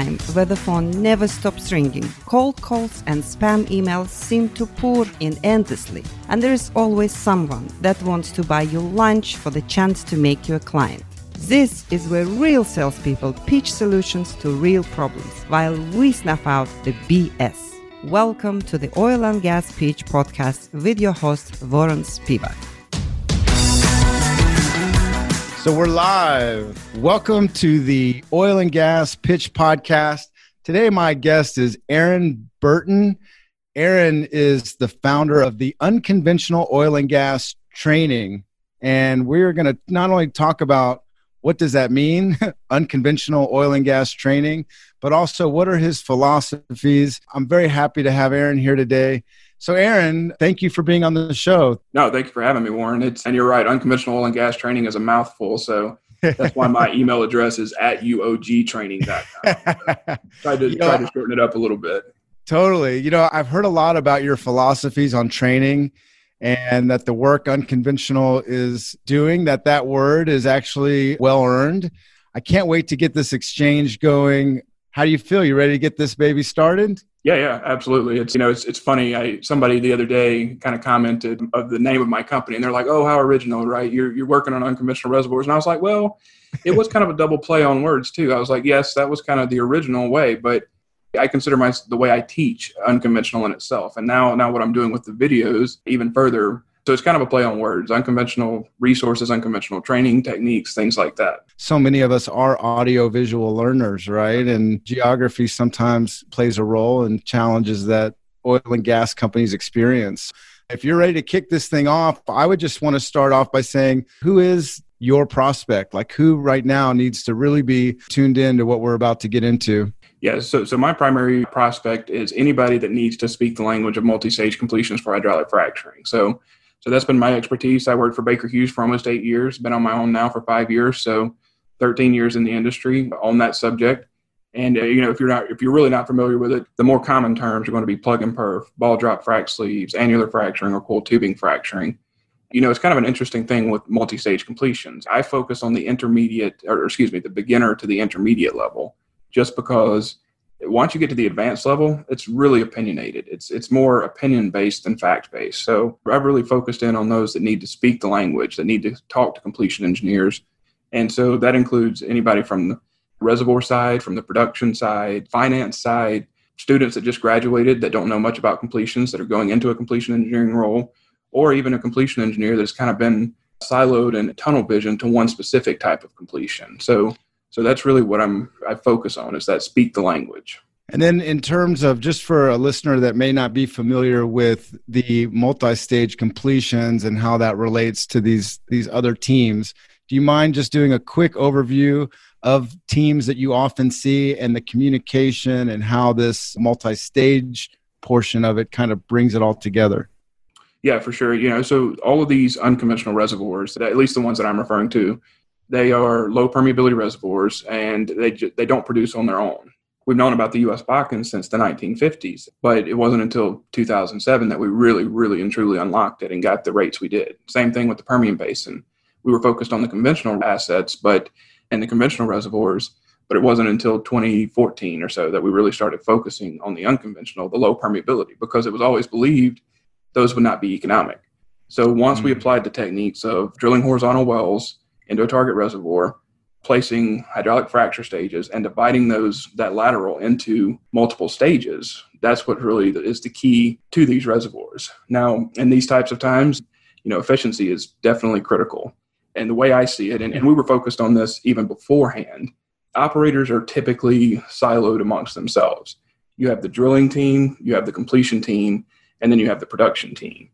time where the phone never stops ringing. Cold calls and spam emails seem to pour in endlessly, and there is always someone that wants to buy you lunch for the chance to make you a client. This is where real salespeople pitch solutions to real problems while we snuff out the BS. Welcome to the Oil and Gas Pitch Podcast with your host, Warren Spivak. So we're live. Welcome to the Oil and Gas Pitch Podcast. Today, my guest is Aaron Burton. Aaron is the founder of the Unconventional Oil and Gas Training. And we're going to not only talk about what does that mean, unconventional oil and gas training, but also what are his philosophies. I'm very happy to have Aaron here today. So, Aaron, thank you for being on the show. No, thank you for having me, Warren. It's, and you're right, unconventional oil and gas training is a mouthful. So that's why my email address is at uogtraining.com. tried to, try to shorten it up a little bit. Totally. You know, I've heard a lot about your philosophies on training and that the work unconventional is doing, that that word is actually well earned. I can't wait to get this exchange going. How do you feel? You ready to get this baby started? Yeah, yeah, absolutely. It's you know, it's it's funny. I somebody the other day kind of commented of the name of my company, and they're like, "Oh, how original, right? You're you're working on unconventional reservoirs." And I was like, "Well, it was kind of a double play on words too." I was like, "Yes, that was kind of the original way, but I consider my the way I teach unconventional in itself." And now now what I'm doing with the videos even further so it's kind of a play on words, unconventional resources, unconventional training techniques, things like that. So many of us are audio visual learners, right? And geography sometimes plays a role in challenges that oil and gas companies experience. If you're ready to kick this thing off, I would just want to start off by saying, who is your prospect? Like who right now needs to really be tuned in to what we're about to get into? Yeah, so so my primary prospect is anybody that needs to speak the language of multi-stage completions for hydraulic fracturing. So so that's been my expertise. I worked for Baker Hughes for almost eight years, been on my own now for five years. So 13 years in the industry on that subject. And uh, you know, if you're not, if you're really not familiar with it, the more common terms are going to be plug and perf, ball drop frac sleeves, annular fracturing, or coiled tubing fracturing. You know, it's kind of an interesting thing with multi-stage completions. I focus on the intermediate, or excuse me, the beginner to the intermediate level, just because once you get to the advanced level, it's really opinionated. It's it's more opinion based than fact based. So I've really focused in on those that need to speak the language, that need to talk to completion engineers, and so that includes anybody from the reservoir side, from the production side, finance side, students that just graduated that don't know much about completions that are going into a completion engineering role, or even a completion engineer that's kind of been siloed and tunnel vision to one specific type of completion. So so that's really what I'm I focus on is that speak the language. And then in terms of just for a listener that may not be familiar with the multi-stage completions and how that relates to these these other teams, do you mind just doing a quick overview of teams that you often see and the communication and how this multi-stage portion of it kind of brings it all together? Yeah, for sure. You know, so all of these unconventional reservoirs, at least the ones that I'm referring to, they are low permeability reservoirs and they, they don't produce on their own. We've known about the U.S. Bakken since the 1950s, but it wasn't until 2007 that we really, really and truly unlocked it and got the rates we did. Same thing with the Permian Basin. We were focused on the conventional assets, but and the conventional reservoirs, but it wasn't until 2014 or so that we really started focusing on the unconventional, the low permeability, because it was always believed those would not be economic. So once mm-hmm. we mm. applied the techniques of drilling horizontal wells into a target reservoir, placing hydraulic fracture stages and dividing those that lateral into multiple stages. That's what really is the key to these reservoirs. Now, in these types of times, you know, efficiency is definitely critical. And the way I see it, and, and we were focused on this even beforehand, operators are typically siloed amongst themselves. You have the drilling team, you have the completion team, and then you have the production team.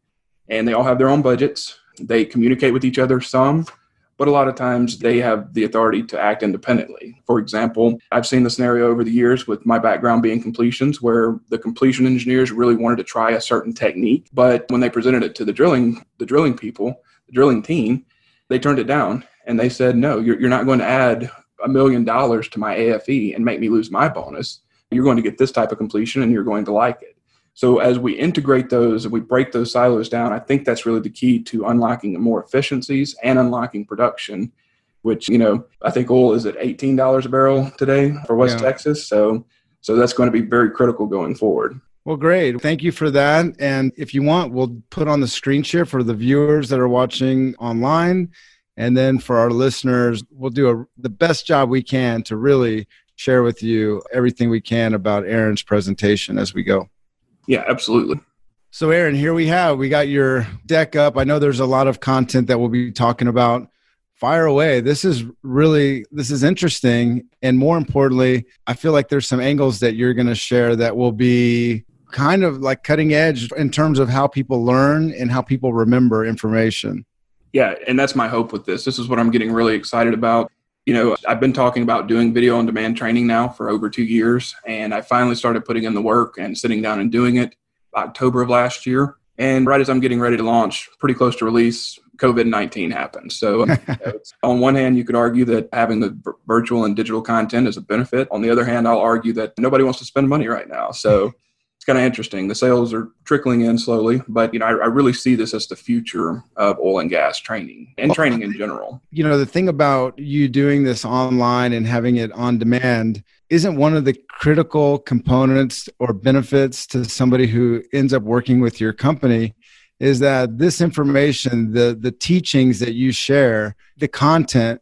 And they all have their own budgets. They communicate with each other some, but a lot of times they have the authority to act independently. For example, I've seen the scenario over the years with my background being completions where the completion engineers really wanted to try a certain technique, but when they presented it to the drilling the drilling people, the drilling team, they turned it down and they said, "No, you're, you're not going to add a million dollars to my AFE and make me lose my bonus. You're going to get this type of completion and you're going to like it." So as we integrate those and we break those silos down, I think that's really the key to unlocking more efficiencies and unlocking production which, you know, I think oil is at $18 a barrel today for West yeah. Texas. So, so that's going to be very critical going forward. Well, great. Thank you for that. And if you want, we'll put on the screen share for the viewers that are watching online. And then for our listeners, we'll do a, the best job we can to really share with you everything we can about Aaron's presentation as we go. Yeah, absolutely. So, Aaron, here we have we got your deck up. I know there's a lot of content that we'll be talking about. Fire away. This is really this is interesting, and more importantly, I feel like there's some angles that you're going to share that will be kind of like cutting edge in terms of how people learn and how people remember information. Yeah, and that's my hope with this. This is what I'm getting really excited about you know, I've been talking about doing video on demand training now for over two years, and I finally started putting in the work and sitting down and doing it October of last year. And right as I'm getting ready to launch, pretty close to release, COVID 19 happened. So, on one hand, you could argue that having the v- virtual and digital content is a benefit. On the other hand, I'll argue that nobody wants to spend money right now. So, kind of interesting. The sales are trickling in slowly, but you know, I, I, really see this as the future of oil and gas training and training in general. You know, the thing about you doing this online and having it on demand isn't one of the critical components or benefits to somebody who ends up working with your company is that this information, the the teachings that you share, the content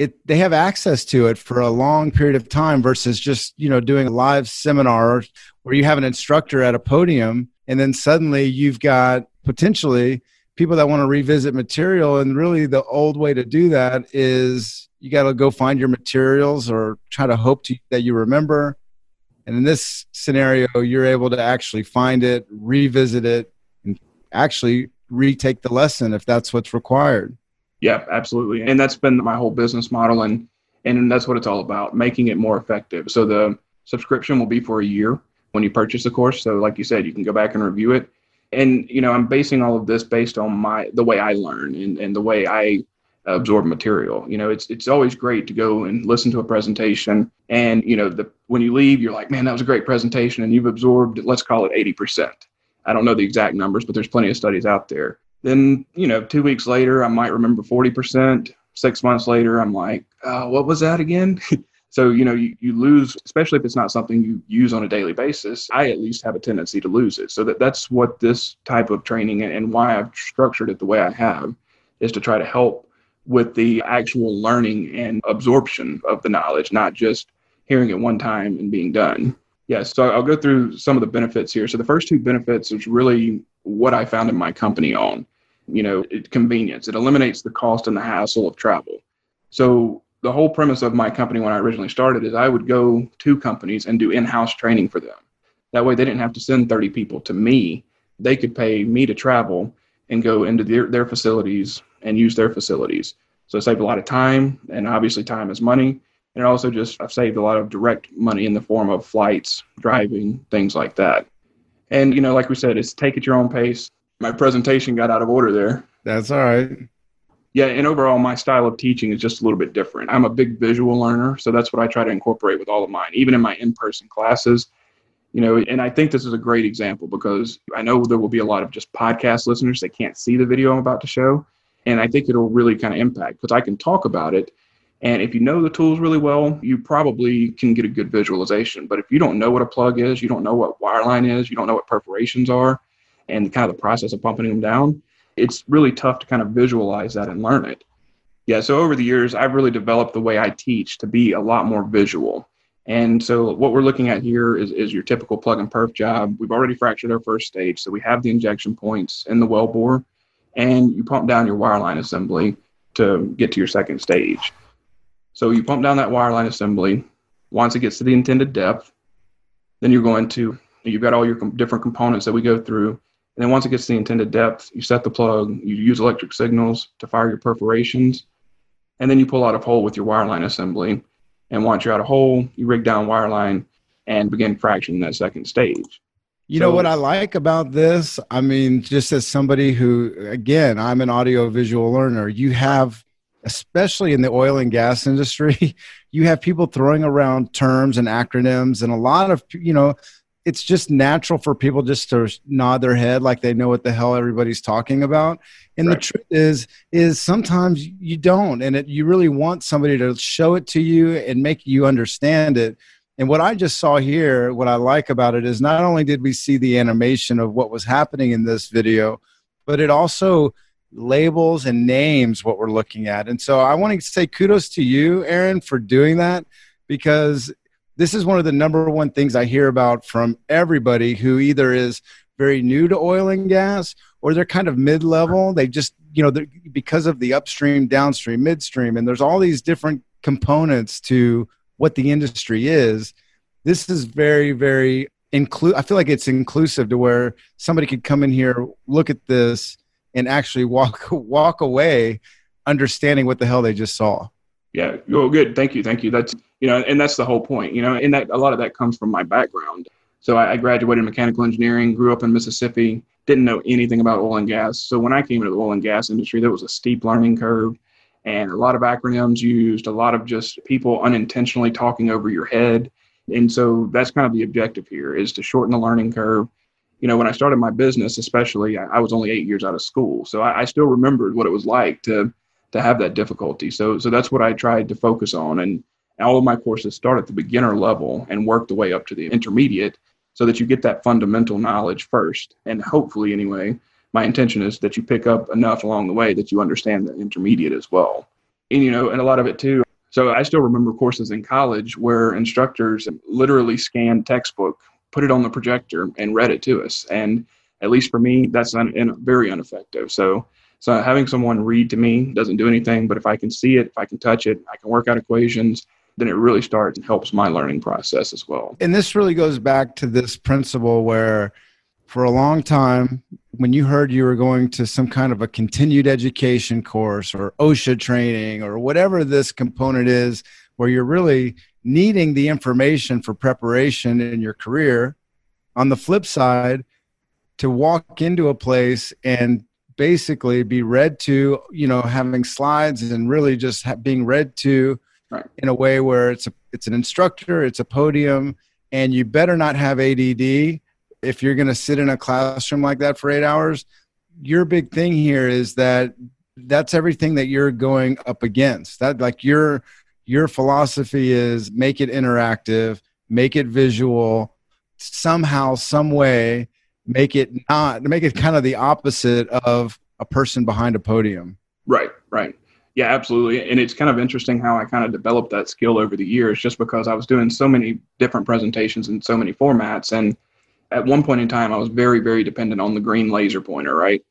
it they have access to it for a long period of time versus just you know doing a live seminar where you have an instructor at a podium and then suddenly you've got potentially people that want to revisit material. And really the old way to do that is you got to go find your materials or try to hope to, that you remember. And in this scenario you're able to actually find it revisit it and actually retake the lesson if that's what's required yeah, absolutely. And that's been my whole business model and and that's what it's all about, making it more effective. So the subscription will be for a year when you purchase the course. So like you said, you can go back and review it. And you know, I'm basing all of this based on my the way I learn and, and the way I absorb material. You know, it's it's always great to go and listen to a presentation and you know, the when you leave, you're like, man, that was a great presentation and you've absorbed, let's call it 80%. I don't know the exact numbers, but there's plenty of studies out there. Then, you know, two weeks later, I might remember 40%. Six months later, I'm like, uh, what was that again? so, you know, you, you lose, especially if it's not something you use on a daily basis. I at least have a tendency to lose it. So that, that's what this type of training and, and why I've structured it the way I have is to try to help with the actual learning and absorption of the knowledge, not just hearing it one time and being done. Yes, so I'll go through some of the benefits here. So the first two benefits is really what I found in my company on. You know, it, convenience. It eliminates the cost and the hassle of travel. So the whole premise of my company when I originally started is I would go to companies and do in-house training for them. That way they didn't have to send 30 people to me. They could pay me to travel and go into their, their facilities and use their facilities. So it saved a lot of time and obviously time is money. And also just I've saved a lot of direct money in the form of flights, driving, things like that. And you know, like we said, it's take at your own pace. My presentation got out of order there. That's all right. Yeah, and overall, my style of teaching is just a little bit different. I'm a big visual learner, so that's what I try to incorporate with all of mine, even in my in-person classes. You know, and I think this is a great example because I know there will be a lot of just podcast listeners that can't see the video I'm about to show, and I think it'll really kind of impact because I can talk about it and if you know the tools really well, you probably can get a good visualization. But if you don't know what a plug is, you don't know what wireline is, you don't know what perforations are, and kind of the process of pumping them down, it's really tough to kind of visualize that and learn it. Yeah, so over the years, I've really developed the way I teach to be a lot more visual. And so what we're looking at here is, is your typical plug and perf job. We've already fractured our first stage. So we have the injection points in the well bore, and you pump down your wireline assembly to get to your second stage. So you pump down that wireline assembly. Once it gets to the intended depth, then you're going to, you've got all your com- different components that we go through. And then once it gets to the intended depth, you set the plug, you use electric signals to fire your perforations, and then you pull out a hole with your wireline assembly. And once you're out of hole, you rig down wireline and begin fractioning that second stage. You so, know what I like about this? I mean, just as somebody who, again, I'm an audio visual learner, you have especially in the oil and gas industry, you have people throwing around terms and acronyms and a lot of, you know, it's just natural for people just to nod their head like they know what the hell everybody's talking about and right. the truth is is sometimes you don't and it, you really want somebody to show it to you and make you understand it and what i just saw here what i like about it is not only did we see the animation of what was happening in this video but it also labels and names what we're looking at and so i want to say kudos to you aaron for doing that because this is one of the number one things I hear about from everybody who either is very new to oil and gas or they're kind of mid level. They just, you know, because of the upstream, downstream, midstream, and there's all these different components to what the industry is. This is very, very include. I feel like it's inclusive to where somebody could come in here, look at this, and actually walk walk away understanding what the hell they just saw. Yeah. Oh, good. Thank you. Thank you. That's you know, and that's the whole point. You know, and that a lot of that comes from my background. So I, I graduated mechanical engineering, grew up in Mississippi, didn't know anything about oil and gas. So when I came into the oil and gas industry, there was a steep learning curve and a lot of acronyms used, a lot of just people unintentionally talking over your head. And so that's kind of the objective here is to shorten the learning curve. You know, when I started my business, especially, I, was only eight years out of school. So I, I still remembered what it was like to to have that difficulty. So so that's what I tried to focus on. And all of my courses start at the beginner level and work the way up to the intermediate so that you get that fundamental knowledge first. And hopefully, anyway, my intention is that you pick up enough along the way that you understand the intermediate as well. And, you know, and a lot of it too. So I still remember courses in college where instructors literally scanned textbook, put it on the projector, and read it to us. And at least for me, that's un- very ineffective. So so having someone read to me doesn't do anything, but if I can see it, if I can touch it, I can work out equations, then it really starts and helps my learning process as well. And this really goes back to this principle where for a long time, when you heard you were going to some kind of a continued education course or OSHA training or whatever this component is, where you're really needing the information for preparation in your career, on the flip side, to walk into a place and basically be read to, you know, having slides and really just ha- being read to right. in a way where it's a it's an instructor, it's a podium, and you better not have ADD if you're going to sit in a classroom like that for eight hours. Your big thing here is that that's everything that you're going up against. That like your your philosophy is make it interactive, make it visual, somehow, some way make it not make it kind of the opposite of a person behind a podium. Right, right. Yeah, absolutely. And it's kind of interesting how I kind of developed that skill over the years just because I was doing so many different presentations in so many formats. And at one point in time, I was very, very dependent on the green laser pointer, right?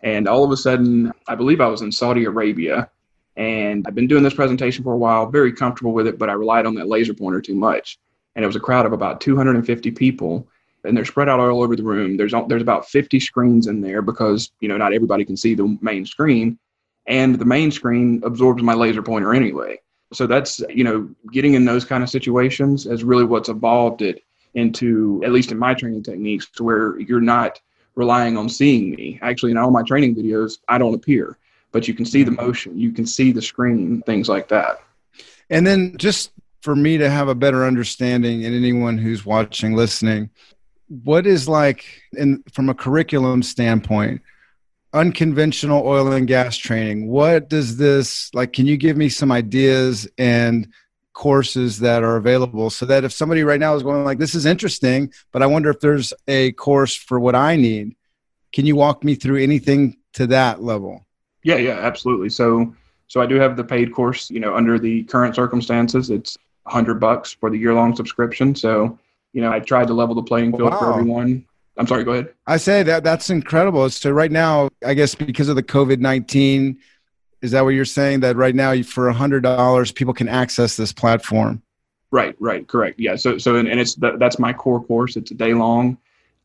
And all of a sudden, I believe I was in Saudi Arabia and I've been doing this presentation for a while, very comfortable with it, but I relied on that laser pointer too much. And it was a crowd of about 250 people and they're spread out all over the room. There's there's about 50 screens in there because you know not everybody can see the main screen, and the main screen absorbs my laser pointer anyway. So that's you know getting in those kind of situations is really what's evolved it into at least in my training techniques to where you're not relying on seeing me. Actually, in all my training videos, I don't appear, but you can see the mm-hmm. motion, you can see the screen, things like that. And then just for me to have a better understanding and anyone who's watching listening what is like in from a curriculum standpoint unconventional oil and gas training what does this like can you give me some ideas and courses that are available so that if somebody right now is going like this is interesting but i wonder if there's a course for what i need can you walk me through anything to that level yeah yeah absolutely so so i do have the paid course you know under the current circumstances it's 100 bucks for the year long subscription so you know, I tried to level the playing field wow. for everyone. I'm sorry, go ahead. I say that that's incredible. So right now, I guess because of the COVID nineteen, is that what you're saying? That right now, for a hundred dollars, people can access this platform. Right, right, correct. Yeah. So, so, and, and it's that's my core course. It's a day long.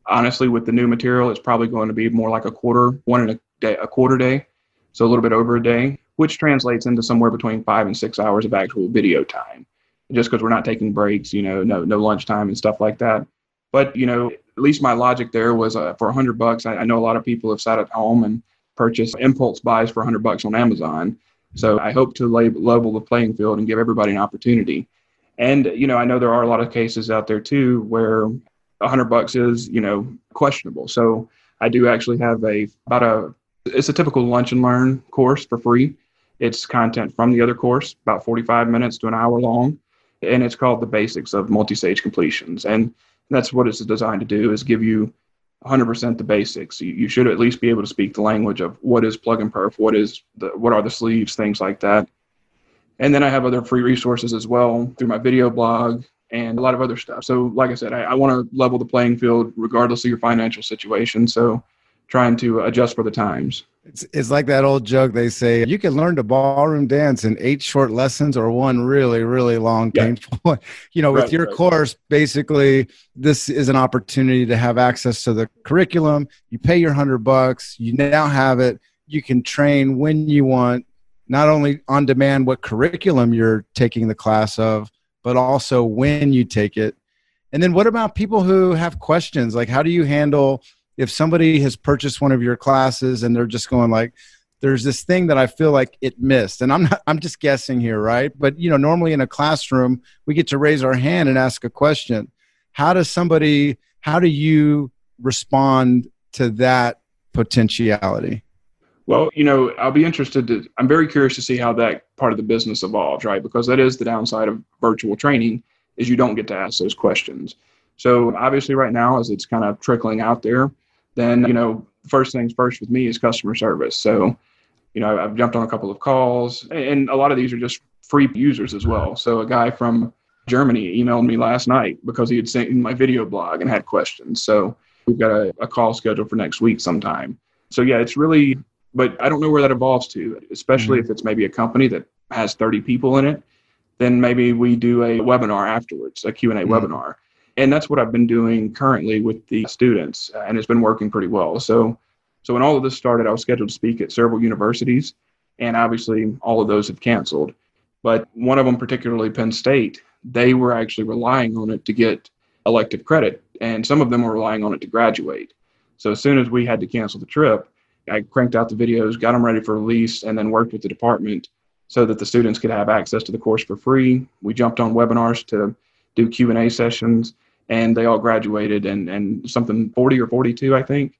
Honestly, with the new material, it's probably going to be more like a quarter, one and a day, a quarter day, so a little bit over a day, which translates into somewhere between five and six hours of actual video time just because we're not taking breaks, you know, no no lunchtime and stuff like that. But you know, at least my logic there was uh, for a hundred bucks. I, I, know a lot of people have sat at home and purchased impulse buys for a hundred bucks on Amazon. So I hope to level the playing field and give everybody an opportunity. And you know, I know there are a lot of cases out there too where a hundred bucks is, you know, questionable. So I do actually have a about a it's a typical lunch and learn course for free. It's content from the other course, about 45 minutes to an hour long, and it's called the basics of multi-stage completions. And that's what it's designed to do is give you 100% the basics. You, you should at least be able to speak the language of what is plug and perf, what is the what are the sleeves, things like that. And then I have other free resources as well through my video blog and a lot of other stuff. So, like I said, I, I want to level the playing field regardless of your financial situation. So, trying to adjust for the times. It's, it's like that old joke they say you can learn to ballroom dance in eight short lessons or one really really long yeah. painful one. you know with your right. course basically this is an opportunity to have access to the curriculum you pay your hundred bucks you now have it you can train when you want not only on demand what curriculum you're taking the class of but also when you take it and then what about people who have questions like how do you handle if somebody has purchased one of your classes and they're just going like there's this thing that I feel like it missed. And I'm not I'm just guessing here, right? But you know, normally in a classroom, we get to raise our hand and ask a question. How does somebody how do you respond to that potentiality? Well, you know, I'll be interested to I'm very curious to see how that part of the business evolves, right? Because that is the downside of virtual training is you don't get to ask those questions. So obviously right now as it's kind of trickling out there, then you know first things first with me is customer service. So you know i've jumped on a couple of calls and a lot of these are just free users as well. So a guy from germany emailed me last night because he had seen my video blog and had questions. So we've got a, a call scheduled for next week sometime. So yeah it's really but i don't know where that evolves to especially mm-hmm. if it's maybe a company that has 30 people in it. Then maybe we do a webinar afterwards a q&a mm-hmm. webinar and that's what I've been doing currently with the students, uh, and it's been working pretty well. So, so when all of this started, I was scheduled to speak at several universities, and obviously all of those have canceled. But one of them, particularly Penn State, they were actually relying on it to get elective credit, and some of them were relying on it to graduate. So as soon as we had to cancel the trip, I cranked out the videos, got them ready for release, and then worked with the department so that the students could have access to the course for free. We jumped on webinars to do Q and A sessions, and they all graduated and and something 40 or 42 i think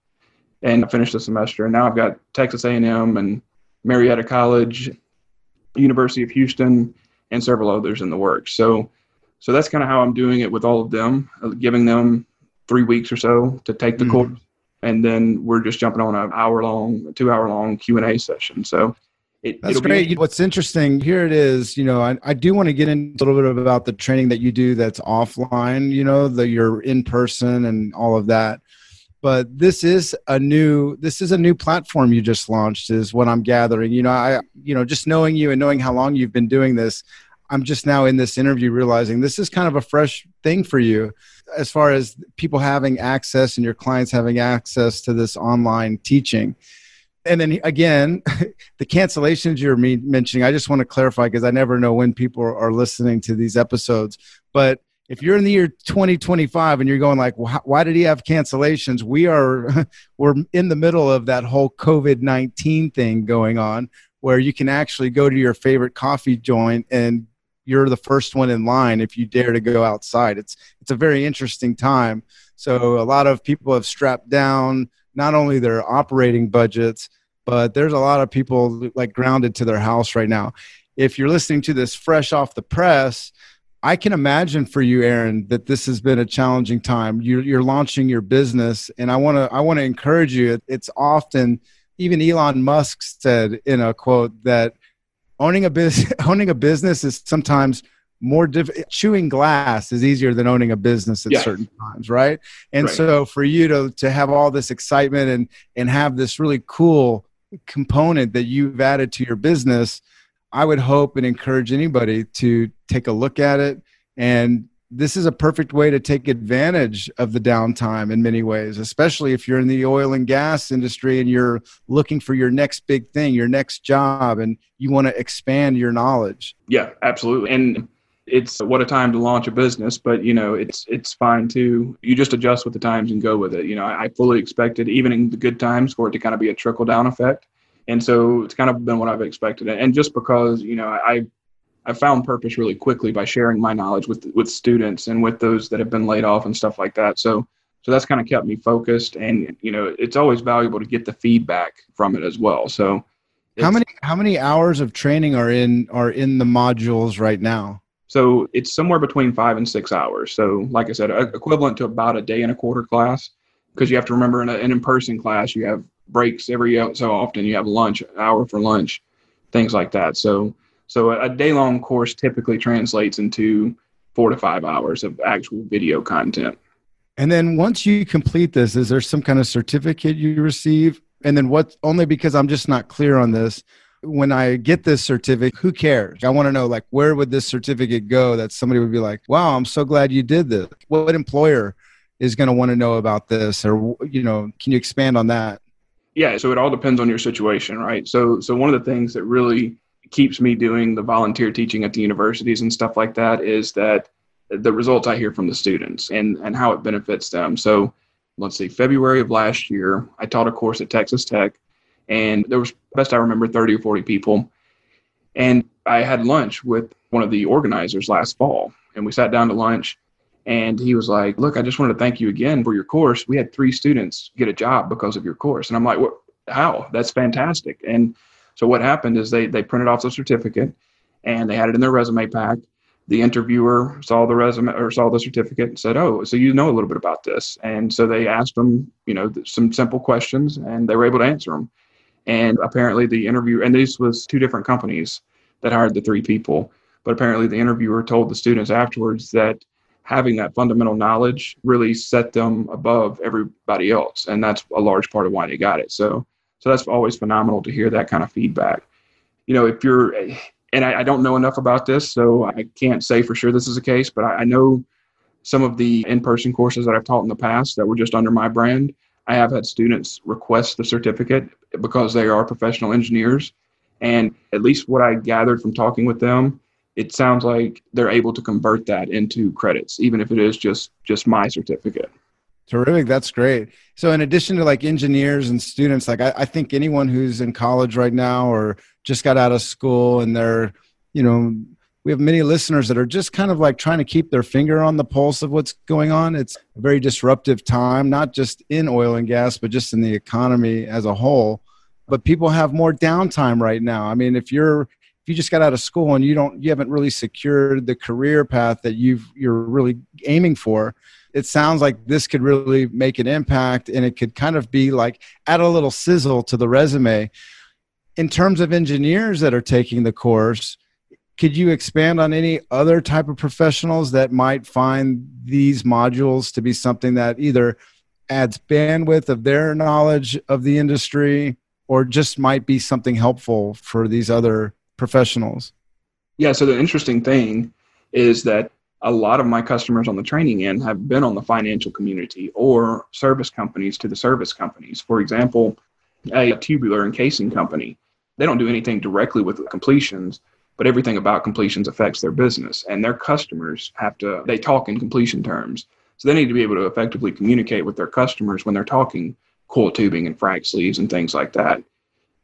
and I finished the semester. And now i've got texas a&m and marietta college university of houston and several others in the works. So so that's kind of how i'm doing it with all of them uh, giving them three weeks or so to take the mm-hmm. course and then we're just jumping on an hour long two hour long q&a session. So it, That's great. Be- What's interesting here it is, you know, I, I do want to get into a little bit about the training that you do that's offline, you know, that you're in person and all of that. But this is a new this is a new platform you just launched is what I'm gathering. You know, I you know, just knowing you and knowing how long you've been doing this, I'm just now in this interview realizing this is kind of a fresh thing for you as far as people having access and your clients having access to this online teaching and then again, the cancellations you're mentioning, I just want to clarify because I never know when people are listening to these episodes. But if you're in the year 2025 and you're going like, why did he have cancellations? We are, we're in the middle of that whole COVID 19 thing going on, where you can actually go to your favorite coffee joint and you're the first one in line if you dare to go outside. It's it's a very interesting time. So a lot of people have strapped down not only their operating budgets, but there's a lot of people like grounded to their house right now. If you're listening to this fresh off the press, I can imagine for you, Aaron, that this has been a challenging time. You're, you're launching your business, and I want to I want to encourage you. It's often even Elon Musk said in a quote that owning a business owning a business is sometimes more diff- chewing glass is easier than owning a business at yeah. certain times right and right. so for you to to have all this excitement and and have this really cool component that you've added to your business i would hope and encourage anybody to take a look at it and this is a perfect way to take advantage of the downtime in many ways, especially if you're in the oil and gas industry and you're looking for your next big thing, your next job, and you want to expand your knowledge. Yeah, absolutely. And it's what a time to launch a business, but you know, it's it's fine too. You just adjust with the times and go with it. You know, I, fully expected, even in the good times, for it to kind of be a trickle down effect. And so it's kind of been what I've expected. And just because, you know, I I found purpose really quickly by sharing my knowledge with with students and with those that have been laid off and stuff like that. So so that's kind of kept me focused and you know it's always valuable to get the feedback from it as well. So how many how many hours of training are in are in the modules right now? So it's somewhere between five and six hours. So like I said, equivalent to about a day and a quarter class because you have to remember in an in-person class you have breaks every uh, so often you have lunch hour for lunch things like that. So so a day long course typically translates into four to five hours of actual video content. And then once you complete this is there some kind of certificate you receive? And then what only because i'm just not clear on this when i get this certificate who cares? I want to know like where would this certificate go that somebody would be like wow i'm so glad you did this. What employer is going to want to know about this or you know can you expand on that? Yeah so it all depends on your situation right? So so one of the things that really keeps me doing the volunteer teaching at the universities and stuff like that is that the results i hear from the students and and how it benefits them. So let's see february of last year i taught a course at texas tech and there was best i remember 30 or 40 people and i had lunch with one of the organizers last fall and we sat down to lunch and he was like, Look, I just wanted to thank you again for your course. We had three students get a job because of your course. And I'm like, What? How? That's fantastic. And so what happened is they, they printed off the certificate and they had it in their resume pack. The interviewer saw the resume or saw the certificate and said, Oh, so you know a little bit about this. And so they asked them, you know, some simple questions and they were able to answer them. And apparently the interview, and this was two different companies that hired the three people. But apparently the interviewer told the students afterwards that having that fundamental knowledge really set them above everybody else. And that's a large part of why they got it. So so that's always phenomenal to hear that kind of feedback. You know if you're and I, I don't know enough about this so i can't say for sure this is the case but I, I know some of the in-person courses that i've taught in the past that were just under my brand i have had students request the certificate because they are professional engineers and at least what i gathered from talking with them it sounds like they're able to convert that into credits, even if it is just just my certificate. Terrific. That's great. So, in addition to like engineers and students, like I, I, think anyone who's in college right now or just got out of school and they're, you know, we have many listeners that are just kind of like trying to keep their finger on the pulse of what's going on. It's a very disruptive time, not just in oil and gas, but just in the economy as a whole. But people have more downtime right now. I mean, if you're if you just got out of school and you don't you haven't really secured the career path that you've you're really aiming for it sounds like this could really make an impact and it could kind of be like add a little sizzle to the resume in terms of engineers that are taking the course could you expand on any other type of professionals that might find these modules to be something that either adds bandwidth of their knowledge of the industry or just might be something helpful for these other professionals? Yeah, so the interesting thing is that a lot of my customers on the training end have been on the financial community or service companies to the service companies. For example, a tubular and casing company, they don't do anything directly with completions, but everything about completions affects their business. And their customers have to, they talk in completion terms. So they need to be able to effectively communicate with their customers when they're talking coil tubing and frac sleeves and things like that.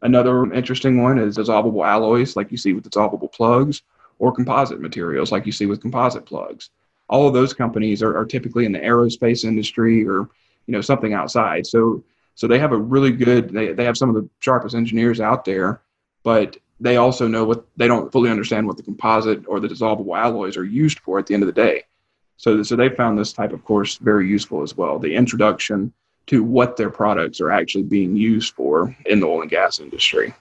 Another interesting one is dissolvable alloys, like you see with dissolvable plugs, or composite materials, like you see with composite plugs. All of those companies are, are typically in the aerospace industry or you know something outside. So so they have a really good they, they have some of the sharpest engineers out there, but they also know what they don't fully understand what the composite or the dissolvable alloys are used for at the end of the day. So so they found this type of course very useful as well. The introduction to what their products are actually being used for in the oil and gas industry.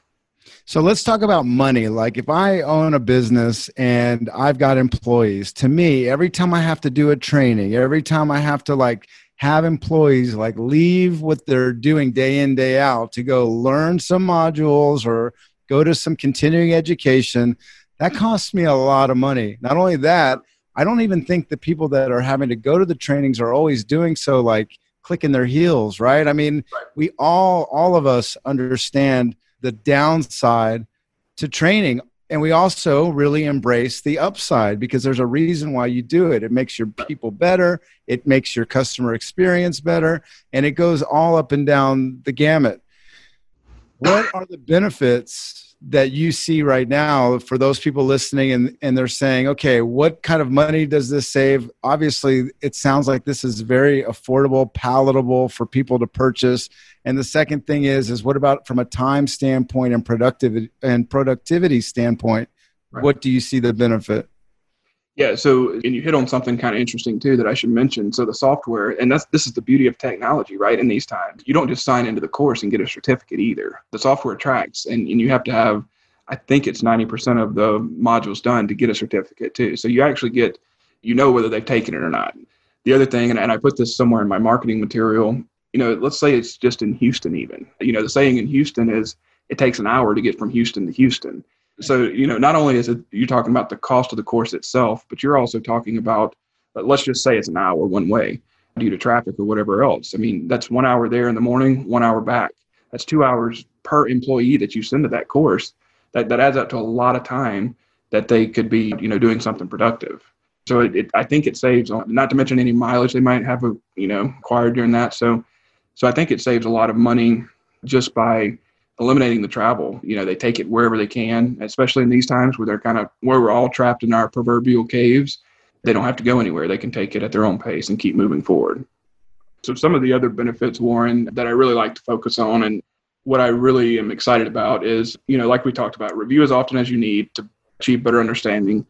So let's talk about money. Like if I own a business and I've got employees, to me, every time I have to do a training, every time I have to like have employees like leave what they're doing day in, day out to go learn some modules or go to some continuing education, that costs me a lot of money. Not only that, I don't even think the people that are having to go to the trainings are always doing so like clicking their heels, right? I mean, right. we all, all of us understand the downside to training. And we also really embrace the upside because there's a reason why you do it. It makes your people better, it makes your customer experience better, and it goes all up and down the gamut. What are the benefits that you see right now for those people listening and, and they're saying, okay, what kind of money does this save? Obviously, it sounds like this is very affordable, palatable for people to purchase. And the second thing is, is what about from a time standpoint and productivity and productivity standpoint? Right. What do you see the benefit? Yeah, so and you hit on something kind of interesting too that I should mention. So the software, and that's this is the beauty of technology, right? In these times, you don't just sign into the course and get a certificate either. The software tracks, and, and you have to have, I think it's ninety percent of the modules done to get a certificate too. So you actually get, you know whether they've taken it or not. The other thing, and, and I put this somewhere in my marketing material. You know, let's say it's just in Houston, even. You know, the saying in Houston is it takes an hour to get from Houston to Houston so you know not only is it you're talking about the cost of the course itself but you're also talking about let's just say it's an hour one way due to traffic or whatever else. I mean that's one hour there in the morning one hour back. That's two hours per employee that you send to that course. That, that adds up to a lot of time that they could be you know doing something productive. So it, it, i think it saves not to mention any mileage they might have uh, you know acquired during that. So so i think it saves a lot of money just by eliminating the travel. You know, they take it wherever they can, especially in these times where they're kind of where we're all trapped in our proverbial caves. They don't have to go anywhere. They can take it at their own pace and keep moving forward. So some of the other benefits, Warren, that I really like to focus on and what I really am excited about is, you know, like we talked about, review as often as you need to achieve better understanding.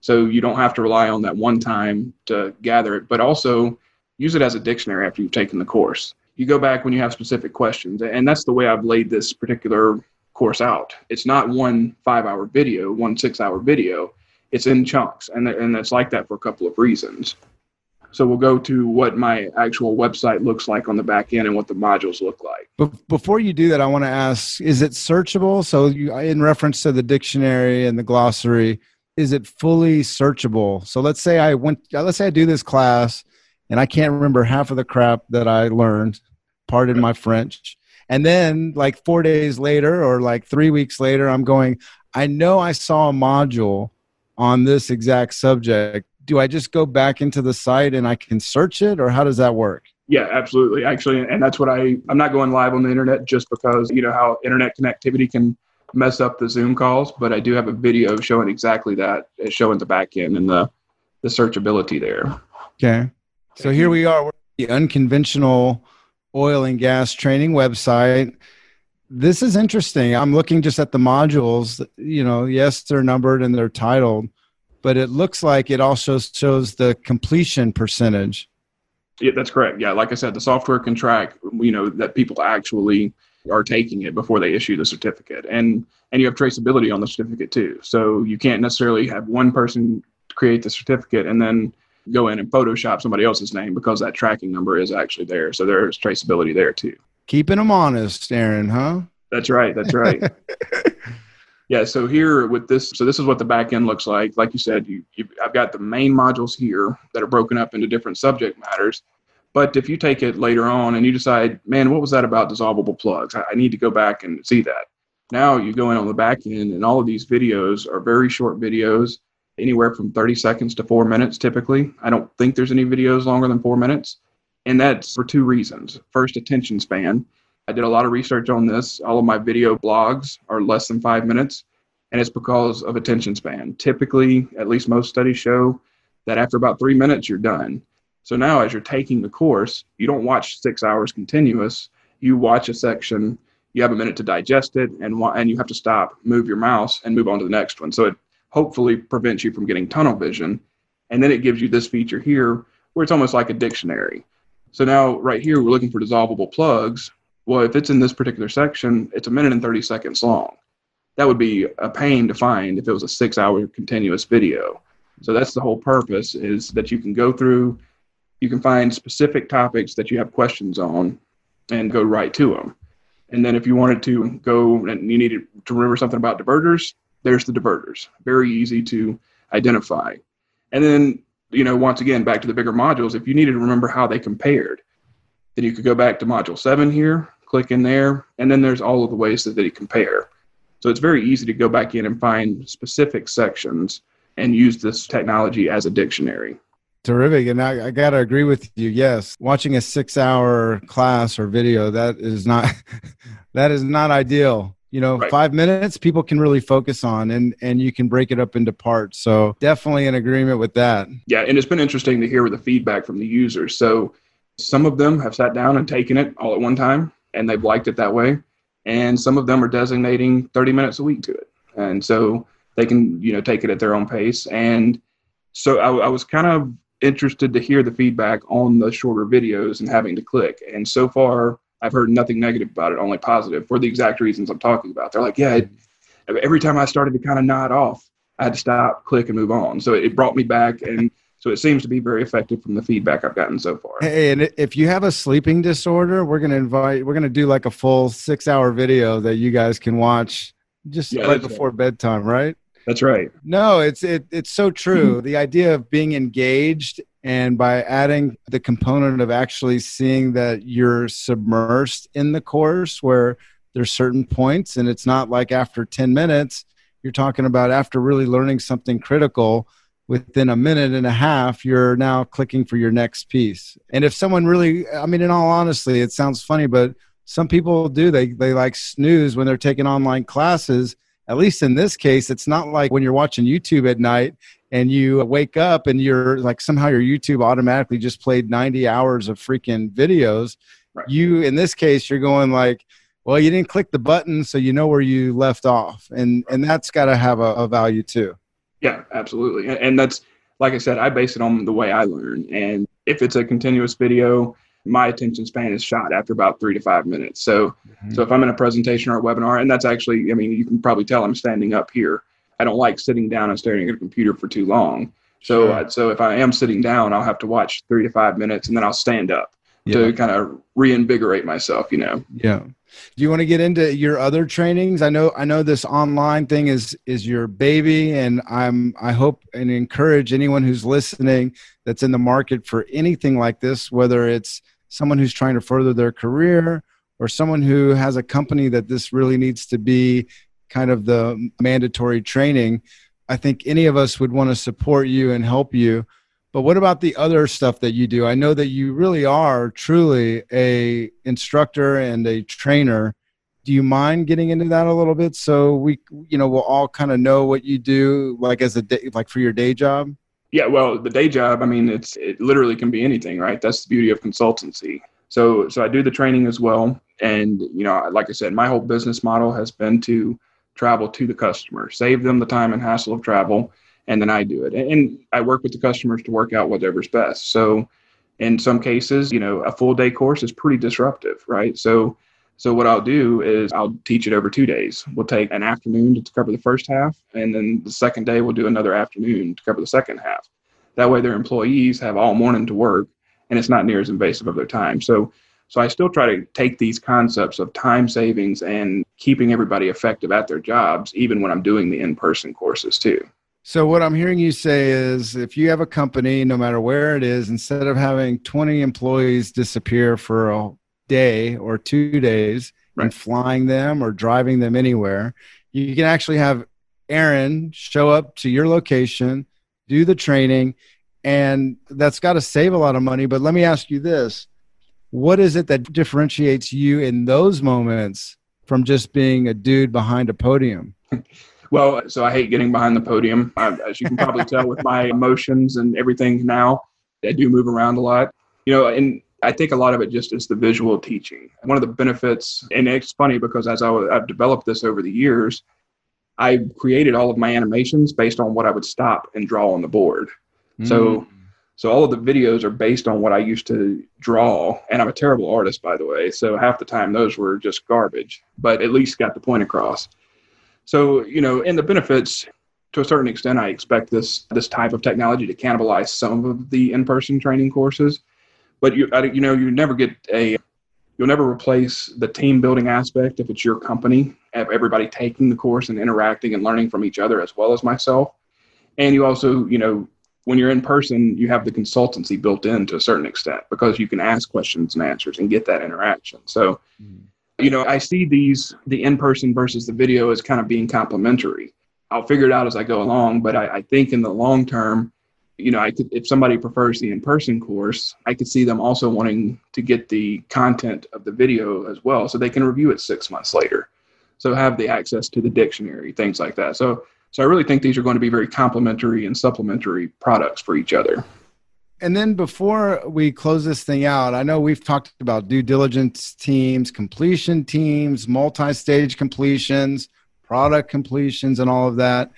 So you don't have to rely on that one time to gather it, but also use it as a dictionary after you've taken the course you go back when you have specific questions. And that's the way I've laid this particular course out. It's not one five hour video, one six hour video. It's in chunks. And, and it's like that for a couple of reasons. So we'll go to what my actual website looks like on the back end and what the modules look like. But before you do that, I want to ask: Is it searchable? So, you, in reference to the dictionary and the glossary, is it fully searchable? So, let's say I went. Let's say I do this class, and I can't remember half of the crap that I learned pardon my French. And then, like four days later, or like three weeks later, I'm going, I know I saw a module on this exact subject. Do I just go back into the site and I can search it, or how does that work? Yeah, absolutely. Actually, and that's what I I'm not going live on the internet just because you know how internet connectivity can mess up the Zoom calls, but I do have a video showing exactly that, showing the back end and the the searchability there. Okay. So here we are, the unconventional oil and gas training website. This is interesting. I'm looking just at the modules. You know, yes, they're numbered and they're titled, but it looks like it also shows the completion percentage. Yeah, that's correct. Yeah, like I said, the software can track, you know, that people actually are taking it before they issue the certificate. And and you have traceability on the certificate too. So you can't necessarily have one person create the certificate and then go in and Photoshop somebody else's name because that tracking number is actually there. So there's traceability there too. Keeping them honest, Aaron, huh? That's right. That's right. yeah. So here with this, so this is what the back end looks like. Like you said, you, you, I've got the main modules here that are broken up into different subject matters. But if you take it later on and you decide, man, what was that about dissolvable plugs? I, I need to go back and see that. Now you go in on the back end, and all of these videos are very short videos anywhere from 30 seconds to four minutes typically. I don't think there's any videos longer than four minutes. And that's for two reasons. First, attention span. I did a lot of research on this. All of my video blogs are less than five minutes, and it's because of attention span. Typically, at least most studies show that after about three minutes, you're done. So now, as you're taking the course, you don't watch six hours continuous. You watch a section, you have a minute to digest it, and, and you have to stop, move your mouse, and move on to the next one. So it hopefully prevents you from getting tunnel vision. And then it gives you this feature here where it's almost like a dictionary. So now right here, we're looking for dissolvable plugs. Well, if it's in this particular section, it's a minute and 30 seconds long. That would be a pain to find if it was a six hour continuous video. So that's the whole purpose is that you can go through, you can find specific topics that you have questions on and go right to them. And then if you wanted to go and you needed to remember something about diverters, there's the diverters. Very easy to identify. And then, you know, once again, back to the bigger modules, if you needed to remember how they compared, then you could go back to module seven here, click in there, and then there's all of the ways that they compare. So it's very easy to go back in and find specific sections and use this technology as a dictionary. Terrific. And I, I got to agree with you. Yes. Watching a six hour class or video, that is not, that is not ideal you know Right. five minutes people can really focus on and and you can break it up into parts so definitely in agreement with that Yeah, and it's been interesting to hear the feedback from the users. So some of them have sat down and taken it all at one time, and they've liked it that way. And some of them are designating 30 minutes a week to it, and so they can you know take it at their own pace. And so I, I was kind of interested to hear the feedback on the shorter videos and having to click. And so far, I've heard nothing negative about it, only positive for the exact reasons I'm talking about. They're like, yeah, it, every time I started to kind of nod off, I had to stop, click, and move on. So it brought me back, and so it seems to be very effective from the feedback I've gotten so far. hey and if you have a sleeping disorder we're going to invite we're going to do like a full six hour video that you guys can watch just Yeah, right before bedtime right That's right. No, it's it, it's so true. the idea of being engaged and by adding the component of actually seeing that you're submersed in the course where there's certain points and it's not like after 10 minutes you're talking about after really learning something critical within a minute and a half you're now clicking for your next piece. And if someone really i mean in all honesty it sounds funny but some people do. They they like snooze when they're taking online classes. At least in this case, it's not like when you're watching YouTube at night and you wake up and you're like somehow your YouTube automatically just played 90 hours of freaking videos. Right. You, in this case, you're going like, well, you didn't click the button, so you know where you left off. And, and that's got to have a, a value too. Yeah, absolutely. And- And that's, like I said, I base it on the way I learn. And if it's a continuous video, my attention span is shot after about three to five minutes. So, mm-hmm. so if I'm in a presentation or a webinar, and that's actually, I mean, you can probably tell I'm standing up here. I don't like sitting down and staring at a computer for too long. So, Sure. uh, so if I am sitting down, I'll have to watch three to five minutes, and then I'll stand up yeah. to kind of reinvigorate myself. You know. Yeah. Do you want to get into your other trainings? I know I know this online thing is is your baby and I'm I hope and encourage anyone who's listening that's in the market for anything like this whether it's someone who's trying to further their career or someone who has a company that this really needs to be kind of the mandatory training. I think any of us would want to support you and help you. But what about the other stuff that you do? I know that you really are truly a instructor and a trainer. Do you mind getting into that a little bit so we you know we'll all kind of know what you do like as a day like for your day job? Yeah, well, the day job, I mean, it's it literally can be anything, right? That's the beauty of consultancy. So, so I do the training as well, and you know, like I said, my whole business model has been to travel to the customer, save them the time and hassle of travel, and then I do it. And I work with the customers to work out whatever's best. So, in some cases, you know, a full day course is pretty disruptive, right? So, so what I'll do is I'll teach it over two days. We'll take an afternoon to cover the first half, and then the second day we'll do another afternoon to cover the second half. That way, their employees have all morning to work, and it's not near as invasive of their time. So, so I still try to take these concepts of time savings and keeping everybody effective at their jobs, even when I'm doing the in-person courses too. So what I'm hearing you say is if you have a company no matter where it is instead of having 20 employees disappear for a day or 2 days and flying them or driving them anywhere, you can actually have Aaron show up to your location, do the training, and that's got to save a lot of money. But let me ask you this what is it that differentiates you in those moments from just being a dude behind a podium? Well, so I hate getting behind the podium. I, as you can probably tell with my emotions and everything now, I do move around a lot. You know, and I think a lot of it just is the visual teaching. One of the benefits, and it's funny because as I, I've developed this over the years, I created all of my animations based on what I would stop and draw on the board. So, mm. So all of the videos are based on what I used to draw, and I'm a terrible artist, by the way. So half the time those were just garbage, but at least got the point across. So you know, and the benefits to a certain extent, I expect this this type of technology to cannibalize some of the in-person training courses, but you I, you know you never get a you'll never replace the team building aspect if it's your company, have everybody taking the course and interacting and learning from each other as well as myself. And you also, you know, when you're in person, you have the consultancy built in to a certain extent because you can ask questions and answers and get that interaction. So, mm-hmm. you know, I see these the in person versus the video as kind of being complementary. I'll figure it out as I go along, but I, I think in the long term, you know, I could if somebody prefers the in person course, I could see them also wanting to get the content of the video as well, so they can review it six months later. so have the access to the dictionary, things like that. So so I really think these are going to be very complementary and supplementary products for each other. And then before we close this thing out, I know we've talked about due diligence teams, completion teams, multi stage completions, product completions, and all of that.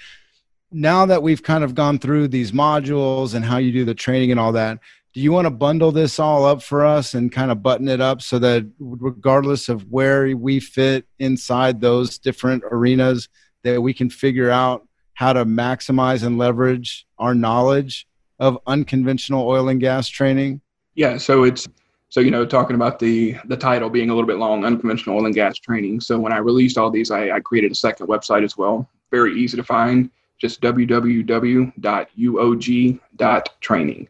Now that we've kind of gone through these modules and how you do the training and all that, do you want to bundle this all up for us and kind of button it up so that regardless of where we fit inside those different arenas, that we can figure out how to maximize and leverage our knowledge of unconventional oil and gas training? Yeah, so it's so you know talking about the the title being a little bit long, unconventional oil and gas training. So when I released all these, I, I created a second website as well. Very easy to find, just www.uog.training.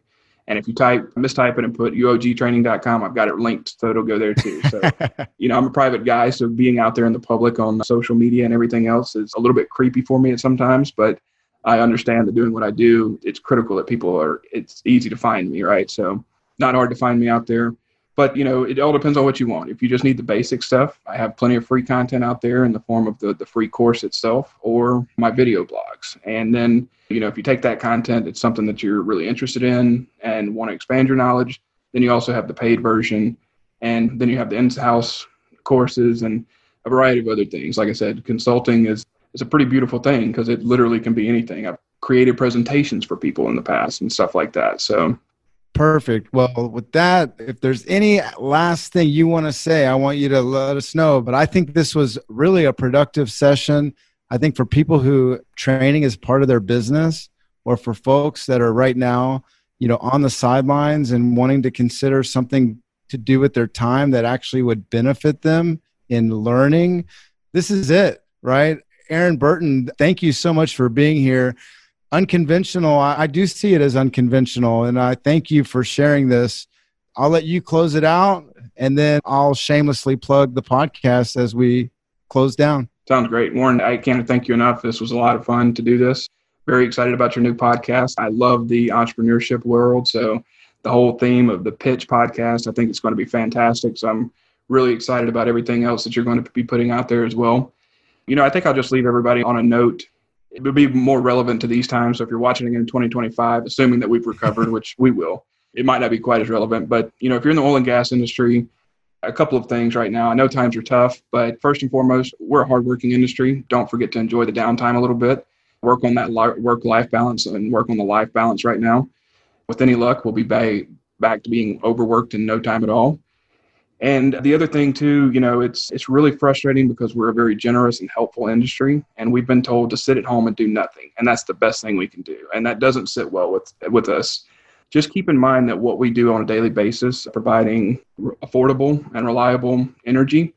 And if you type, mistype it and put uogtraining.com, I've got it linked, so it'll go there too. So, you know, I'm a private guy, so being out there in the public on social media and everything else is a little bit creepy for me at sometimes, but I understand that doing what I do, it's critical that people are, it's easy to find me, right? So, not hard to find me out there. But, you know, it all depends on what you want. If you just need the basic stuff, I have plenty of free content out there in the form of the, the free course itself or my video blogs. And then, you know, if you take that content, it's something that you're really interested in and want to expand your knowledge, then you also have the paid version. And then you have the in house courses and a variety of other things. Like I said, consulting is is a pretty beautiful thing because it literally can be anything. I've created presentations for people in the past and stuff like that. So perfect. Well, with that, if there's any last thing you want to say, I want you to let us know. But I think this was really a productive session. I think for people who training is part of their business or for folks that are right now, you know, on the sidelines and wanting to consider something to do with their time that actually would benefit them in learning, this is it, right? Aaron Burton, thank you so much for being here. Unconventional, I, I do see it as unconventional, and I thank you for sharing this. I'll let you close it out, and then I'll shamelessly plug the podcast as we close down. Sounds great. Warren, I can't thank you enough. This was a lot of fun to do this. Very excited about your new podcast. I love the entrepreneurship world. So, the whole theme of the pitch podcast, I think it's going to be fantastic. So, I'm really excited about everything else that you're going to be putting out there as well. You know, I think I'll just leave everybody on a note. It would be more relevant to these times. So if you're watching again in 2025, assuming that we've recovered, which we will, it might not be quite as relevant. But, you know, if you're in the oil and gas industry, a couple of things right now. I know times are tough, but first and foremost, we're a hardworking industry. Don't forget to enjoy the downtime a little bit. Work on that work life balance and work on the life balance right now. With any luck, we'll be back, to being overworked in no time at all. And the other thing too, you know, it's it's really frustrating because we're a very generous and helpful industry, and we've been told to sit at home and do nothing, and that's the best thing we can do, and that doesn't sit well with with us. Just keep in mind that what we do on a daily basis, providing affordable and reliable energy,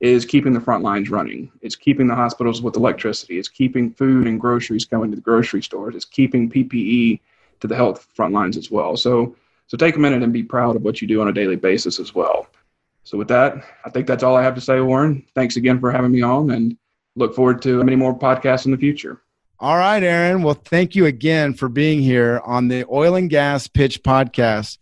is keeping the front lines running. It's keeping the hospitals with electricity. It's keeping food and groceries coming to the grocery stores. It's keeping PPE to the health front lines as well. So, so take a minute and be proud of what you do on a daily basis as well. So with that, I think that's all I have to say, Warren. Thanks again for having me on and look forward to many more podcasts in the future. All right, Aaron. Well, thank you again for being here on the Oil and Gas Pitch Podcast.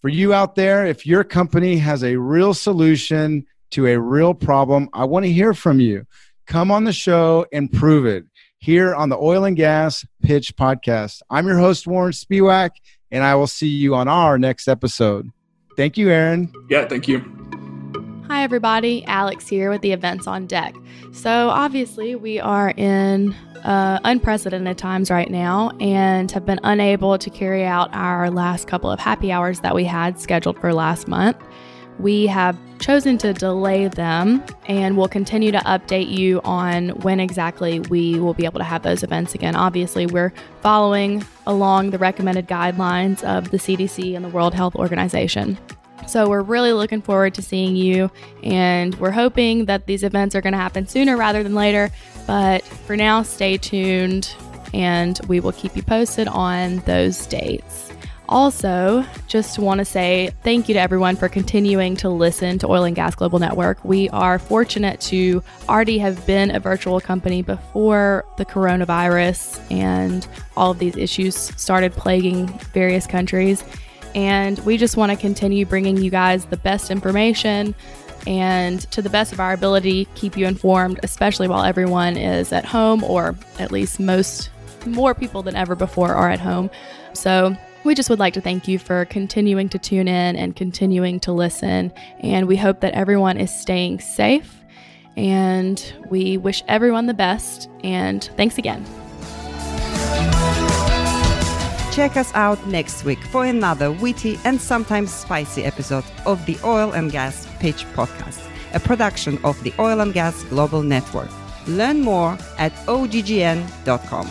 For you out there, if your company has a real solution to a real problem, I want to hear from you. Come on the show and prove it here on the Oil and Gas Pitch Podcast. I'm your host, Warren Spiewak, and I will see you on our next episode. Thank you, Aaron. Yeah, thank you. Hi, everybody. Alex here with the events on deck. So, obviously, we are in uh, unprecedented times right now and have been unable to carry out our last couple of happy hours that we had scheduled for last month. We have chosen to delay them and we'll continue to update you on when exactly we will be able to have those events again. Obviously, we're following along the recommended guidelines of the CDC and the World Health Organization. So we're really looking forward to seeing you, and we're hoping that these events are going to happen sooner rather than later. But for now, stay tuned, and we will keep you posted on those dates. Also, just want to say thank you to everyone for continuing to listen to Oil and Gas Global Network. We are fortunate to already have been a virtual company before the coronavirus and all of these issues started plaguing various countries. And we just want to continue bringing you guys the best information, and to the best of our ability, keep you informed, especially while everyone is at home, or at least most more people than ever before are at home. So, we just would like to thank you for continuing to tune in and continuing to listen. And we hope that everyone is staying safe. And we wish everyone the best. And thanks again. Check us out next week for another witty and sometimes spicy episode of the Oil and Gas Pitch Podcast, a production of the Oil and Gas Global Network. Learn more at oggn.com.